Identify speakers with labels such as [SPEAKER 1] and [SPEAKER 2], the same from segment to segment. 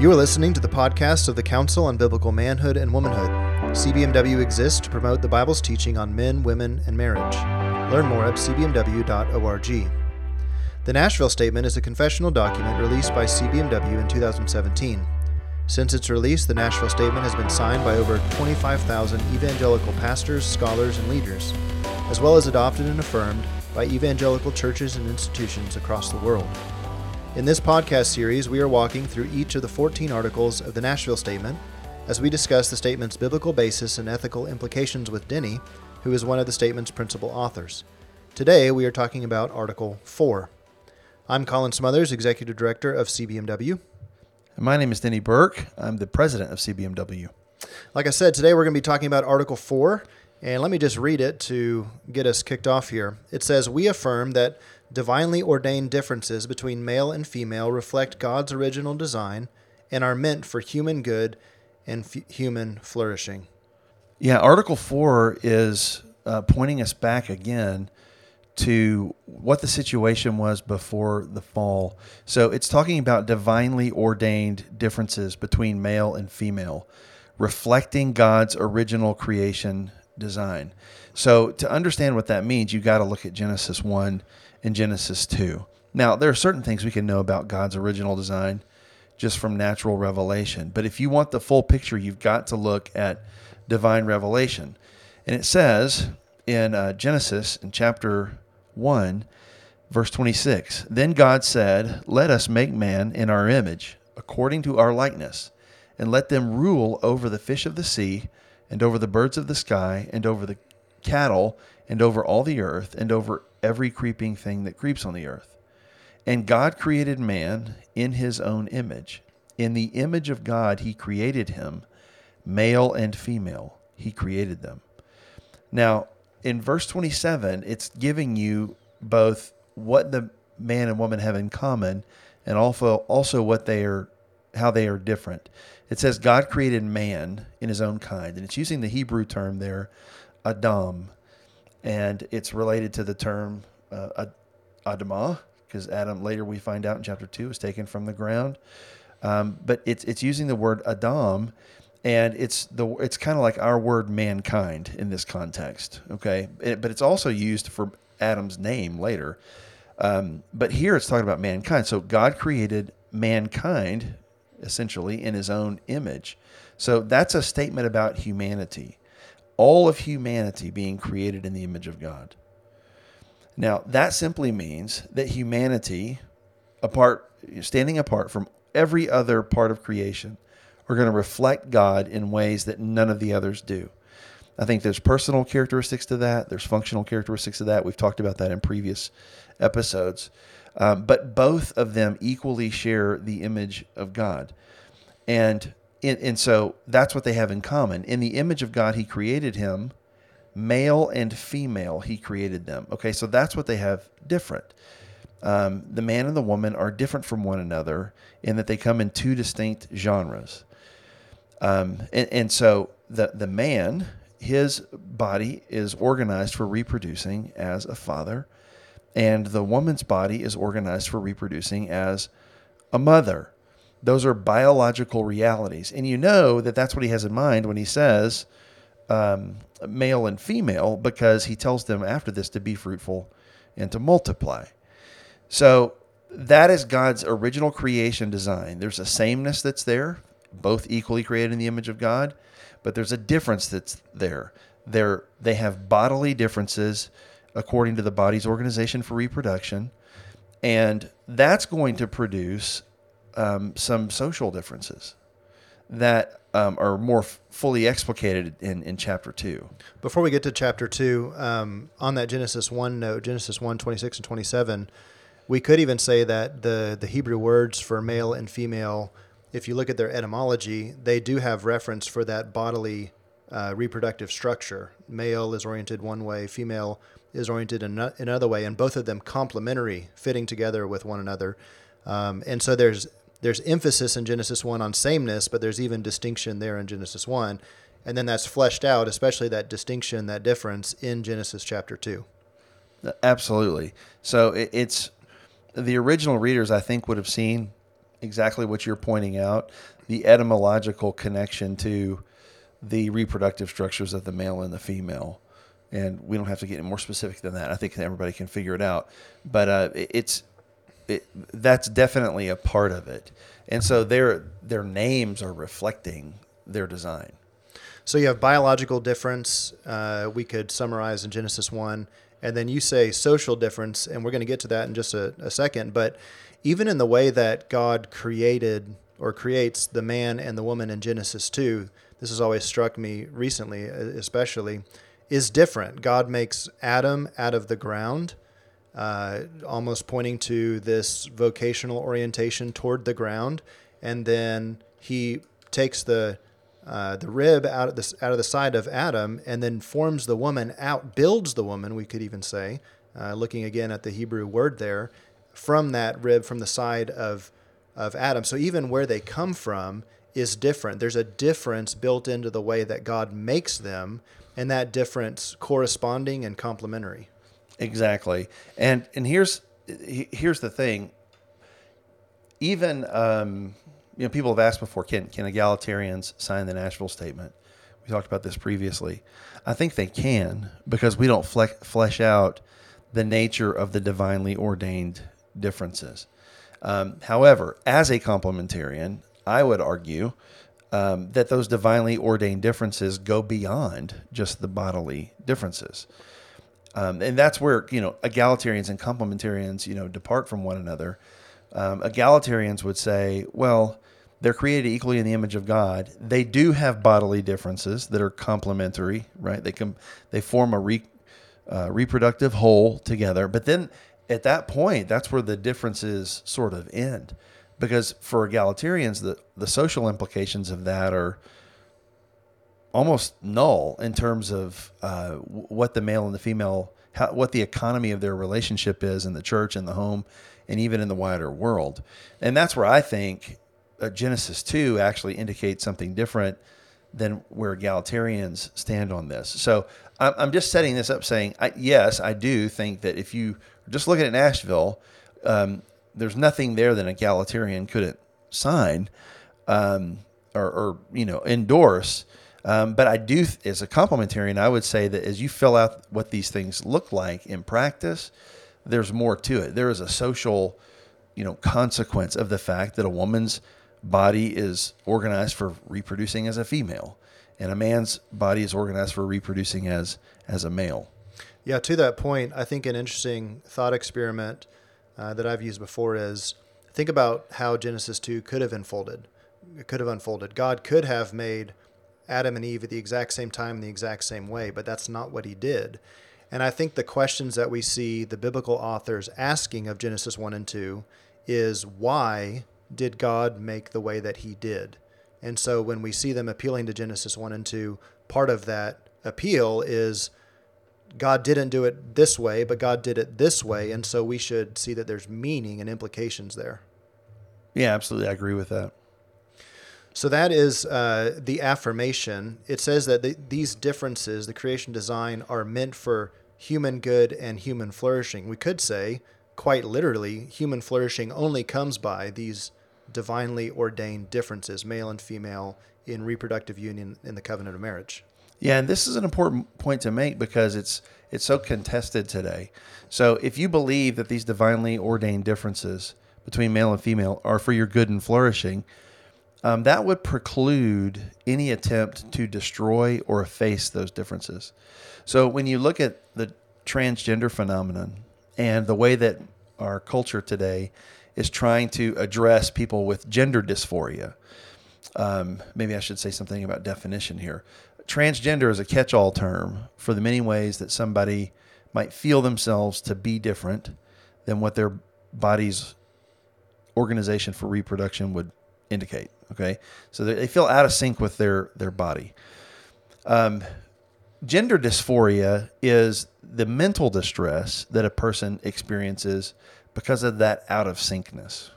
[SPEAKER 1] You are listening to the podcast of the Council on Biblical Manhood and Womanhood. CBMW exists to promote the Bible's teaching on men, women, and marriage. Learn more at cbmw.org. The Nashville Statement is a confessional document released by CBMW in 2017. Since its release, the Nashville Statement has been signed by over 25,000 evangelical pastors, scholars, and leaders, as well as adopted and affirmed by evangelical churches and institutions across the world. In this podcast series, we are walking through each of the 14 articles of the Nashville Statement as we discuss the statement's biblical basis and ethical implications with Denny, who is one of the statement's principal authors. Today, we are talking about Article 4. I'm Colin Smothers, Executive Director of CBMW.
[SPEAKER 2] My name is Denny Burk. I'm the president of CBMW.
[SPEAKER 1] Like I said, today we're going to be talking about Article 4, and let me just read it to get us kicked off here. It says, We affirm that divinely ordained differences between male and female reflect God's original design and are meant for human good and f- human flourishing.
[SPEAKER 2] Yeah, Article 4 is uh, pointing us back again to what the situation was before the fall. So it's talking about divinely ordained differences between male and female, reflecting God's original creation design. So to understand what that means, you've got to look at Genesis 1 and Genesis 2. Now, there are certain things we can know about God's original design just from natural revelation. But if you want the full picture, you've got to look at divine revelation. And it says in uh, Genesis, in chapter 1, verse 26 Then God said, Let us make man in our image, according to our likeness, and let them rule over the fish of the sea, and over the birds of the sky, and over the cattle, and over all the earth, and over every creeping thing that creeps on the earth. And God created man in his own image. In the image of God, he created him, male and female, he created them. Now, in verse 27, it's giving you both what the man and woman have in common and also also what they are how they are different. It says God created man in his own kind, and it's using the Hebrew term there, Adam, and it's related to the term uh, Adamah, because Adam later we find out in chapter two is taken from the ground. Um, but it's it's using the word Adam, and it's the it's kind of like our word mankind in this context. Okay, it, but it's also used for Adam's name later. Um, but here it's talking about mankind. So God created mankind essentially in His own image. So that's a statement about humanity, all of humanity being created in the image of God. Now that simply means that humanity, apart standing apart from every other part of creation are going to reflect God in ways that none of the others do. I think there's personal characteristics to that. There's functional characteristics to that. We've talked about that in previous episodes. Um, but both of them equally share the image of God. And, and so that's what they have in common. In the image of God, He created him, male and female, He created them. Okay, so that's what they have different. Um, the man and the woman are different from one another in that they come in two distinct genres. Um, and, and so the, the man, his body is organized for reproducing as a father, and the woman's body is organized for reproducing as a mother. Those are biological realities. And you know that that's what he has in mind when he says um, male and female, because he tells them after this to be fruitful and to multiply. So that is God's original creation design. There's a sameness that's there, both equally created in the image of God, but there's a difference that's there. They're, they have bodily differences according to the body's organization for reproduction, and that's going to produce um, some social differences that um, are more f- fully explicated in, in chapter 2.
[SPEAKER 1] Before we get to chapter 2, um, on that Genesis 1 note, Genesis 1 26 and 27, we could even say that the, the Hebrew words for male and female, if you look at their etymology, they do have reference for that bodily uh, reproductive structure. Male is oriented one way, female is oriented in another way, and both of them complementary, fitting together with one another. Um, and so there's there's emphasis in Genesis one on sameness, but there's even distinction there in Genesis one, and then that's fleshed out, especially that distinction, that difference in Genesis chapter two.
[SPEAKER 2] Absolutely. So it, it's the original readers, I think, would have seen exactly what you're pointing out the etymological connection to the reproductive structures of the male and the female. And we don't have to get any more specific than that. I think everybody can figure it out. But uh, it's it, that's definitely a part of it. And so their their names are reflecting their design.
[SPEAKER 1] So you have biological difference. Uh, we could summarize in Genesis one, and then you say social difference, and we're going to get to that in just a, a second. But even in the way that God created or creates the man and the woman in Genesis two, this has always struck me recently, especially, is different. God makes Adam out of the ground. Uh, almost pointing to this vocational orientation toward the ground, and then he takes the uh, the rib out of the out of the side of Adam, and then forms the woman out, builds the woman. We could even say, uh, looking again at the Hebrew word there, from that rib from the side of of Adam. So even where they come from is different. There's a difference built into the way that God makes them, and that difference corresponding and complementary.
[SPEAKER 2] Exactly. And and here's here's the thing. Even um, you know, people have asked before, can can egalitarians sign the Nashville Statement? We talked about this previously. I think they can because we don't fle- flesh out the nature of the divinely ordained differences. Um, however, as a complementarian, I would argue um, that those divinely ordained differences go beyond just the bodily differences. Um, and that's where, you know, egalitarians and complementarians, you know, depart from one another. Um, egalitarians would say, well, they're created equally in the image of God. They do have bodily differences that are complementary, right? They can they form a re, uh, reproductive whole together. But then at that point, that's where the differences sort of end, because for egalitarians, the the social implications of that are almost null in terms of uh, what the male and the female, how, what the economy of their relationship is in the church and the home, and even in the wider world. And that's where I think uh, Genesis 2 actually indicates something different than where egalitarians stand on this. So I'm, I'm just setting this up saying, I, yes, I do think that if you just look at Nashville, um, there's nothing there that an egalitarian couldn't sign um, or, or, you know, endorse. Um, but I do, as a complementarian, I would say that as you fill out what these things look like in practice, there's more to it. There is a social, you know, consequence of the fact that a woman's body is organized for reproducing as a female, and a man's body is organized for reproducing as as a male.
[SPEAKER 1] Yeah, to that point, I think an interesting thought experiment uh, that I've used before is think about how Genesis two could have unfolded. It could have unfolded. God could have made Adam and Eve at the exact same time in the exact same way, but that's not what he did. And I think the questions that we see the biblical authors asking of Genesis 1 and 2 is why did God make the way that he did? And so when we see them appealing to Genesis 1 and 2, part of that appeal is God didn't do it this way, but God did it this way. And so we should see that there's meaning and implications there.
[SPEAKER 2] Yeah, absolutely. I agree with that.
[SPEAKER 1] So that is uh, the affirmation. It says that the, these differences, the creation design, are meant for human good and human flourishing. We could say, quite literally, human flourishing only comes by these divinely ordained differences, male and female, in reproductive union in the covenant of marriage.
[SPEAKER 2] Yeah, and this is an important point to make because it's it's so contested today. So if you believe that these divinely ordained differences between male and female are for your good and flourishing, um, that would preclude any attempt to destroy or efface those differences. So when you look at the transgender phenomenon and the way that our culture today is trying to address people with gender dysphoria, um, maybe I should say something about definition here. Transgender is a catch all term for the many ways that somebody might feel themselves to be different than what their body's organization for reproduction would indicate. Okay, so they feel out of sync with their their body. Um, gender dysphoria is the mental distress that a person experiences because of that out of syncness.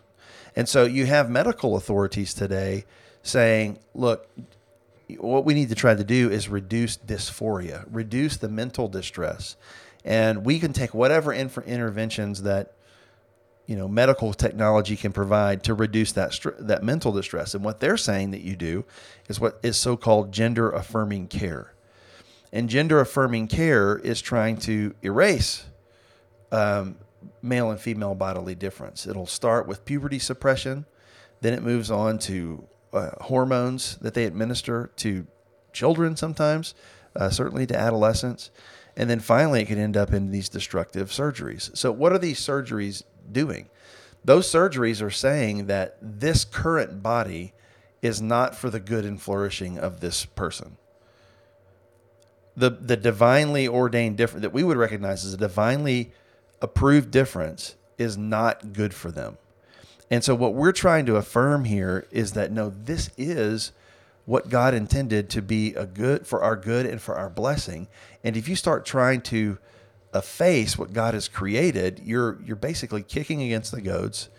[SPEAKER 2] And so you have medical authorities today saying, look, what we need to try to do is reduce dysphoria, reduce the mental distress. And we can take whatever inf- interventions that you know medical technology can provide to reduce that str- that mental distress. And what they're saying that you do is what is so-called gender affirming care. And gender affirming care is trying to erase um, male and female bodily difference. It'll start with puberty suppression, then it moves on to uh, hormones that they administer to children sometimes, uh, certainly to adolescents. And then finally, it could end up in these destructive surgeries. So, what are these surgeries doing? Those surgeries are saying that this current body is not for the good and flourishing of this person. The, the divinely ordained difference that we would recognize as a divinely approved difference is not good for them. And so, what we're trying to affirm here is that no, this is what God intended to be a good for our good and for our blessing. And if you start trying to efface what God has created, you're you're basically kicking against the goads.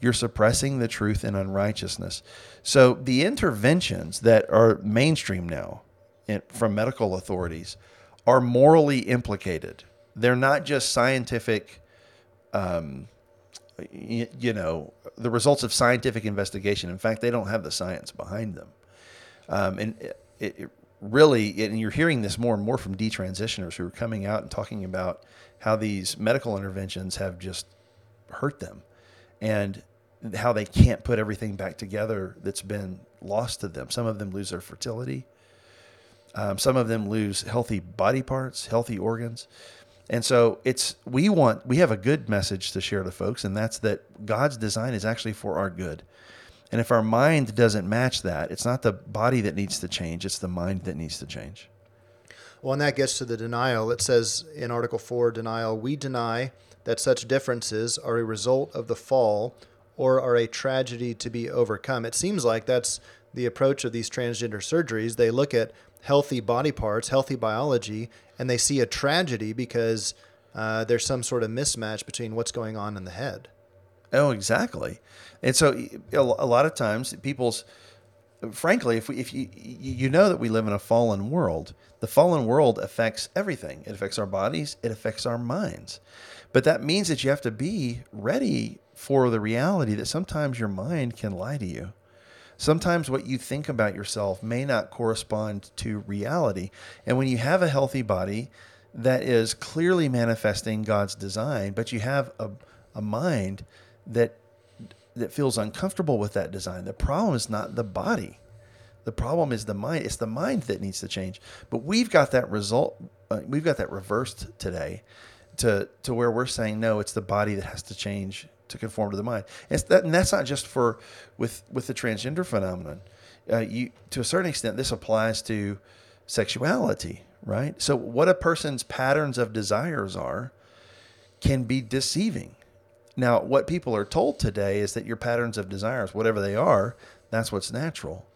[SPEAKER 2] You're suppressing the truth in unrighteousness. So the interventions that are mainstream now from medical authorities are morally implicated. They're not just scientific, um, you, you know, the results of scientific investigation. In fact, they don't have the science behind them. Um, and it, it really, and you're hearing this more and more from detransitioners who are coming out and talking about how these medical interventions have just hurt them and how they can't put everything back together that's been lost to them. Some of them lose their fertility. Um, some of them lose healthy body parts, healthy organs. And so it's we want we have a good message to share to folks, and that's that God's design is actually for our good. And if our mind doesn't match that, it's not the body that needs to change, it's the mind that needs to change.
[SPEAKER 1] Well, and that gets to the denial. It says in Article 4, denial, we deny that such differences are a result of the fall or are a tragedy to be overcome. It seems like that's the approach of these transgender surgeries. They look at healthy body parts, healthy biology, and they see a tragedy because uh, there's some sort of mismatch between what's going on in the head.
[SPEAKER 2] Oh, exactly. And so a lot of times people's frankly, if we, if you you know that we live in a fallen world, the fallen world affects everything. It affects our bodies, it affects our minds. But that means that you have to be ready for the reality that sometimes your mind can lie to you. Sometimes what you think about yourself may not correspond to reality. And when you have a healthy body that is clearly manifesting God's design, but you have a, a mind that that feels uncomfortable with that design. The problem is not the body. The problem is the mind. It's the mind that needs to change. But we've got that result. Uh, we've got that reversed today, to to where we're saying no. It's the body that has to change to conform to the mind. That, and that's not just for with with the transgender phenomenon. Uh, you to a certain extent, this applies to sexuality, right? So what a person's patterns of desires are can be deceiving now, what people are told today is that your patterns of desires, whatever they are, that's what's natural.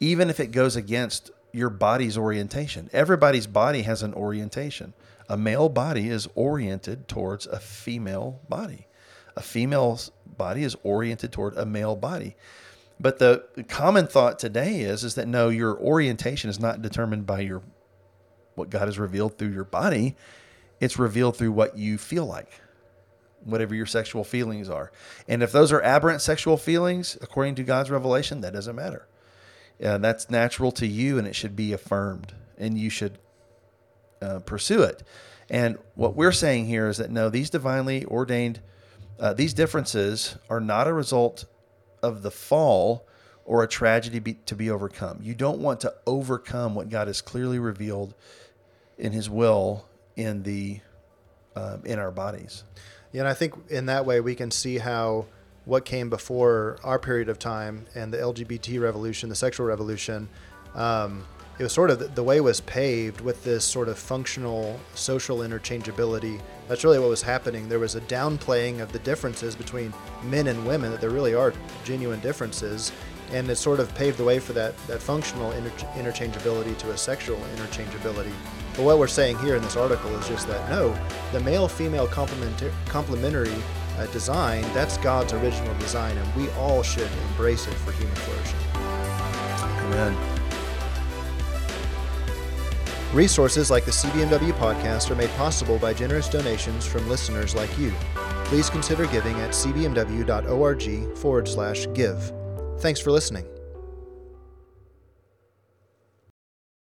[SPEAKER 2] Even if it goes against your body's orientation. Everybody's body has an orientation. A male body is oriented towards a female body. A female's body is oriented toward a male body. But the common thought today is is that no, your orientation is not determined by your what God has revealed through your body. It's revealed through what you feel like whatever your sexual feelings are. And if those are aberrant sexual feelings, according to God's revelation, that doesn't matter. Uh, that's natural to you and it should be affirmed and you should uh, pursue it. And what we're saying here is that no, these divinely ordained, uh, these differences are not a result of the fall or a tragedy be, to be overcome. You don't want to overcome what God has clearly revealed in His will in the um, in our bodies.
[SPEAKER 1] Yeah, and I think in that way we can see how what came before our period of time and the LGBT revolution, the sexual revolution, um, it was sort of the way was paved with this sort of functional social interchangeability. That's really what was happening. There was a downplaying of the differences between men and women, that there really are genuine differences. And it sort of paved the way for that, that functional inter- interchangeability to a sexual interchangeability. But what we're saying here in this article is just that no, the male female complementary uh, design, that's God's original design, and we all should embrace it for human flourishing.
[SPEAKER 2] Amen.
[SPEAKER 1] Resources like the CBMW podcast are made possible by generous donations from listeners like you. please consider giving at cbmw.org forward slash give. Thanks for listening.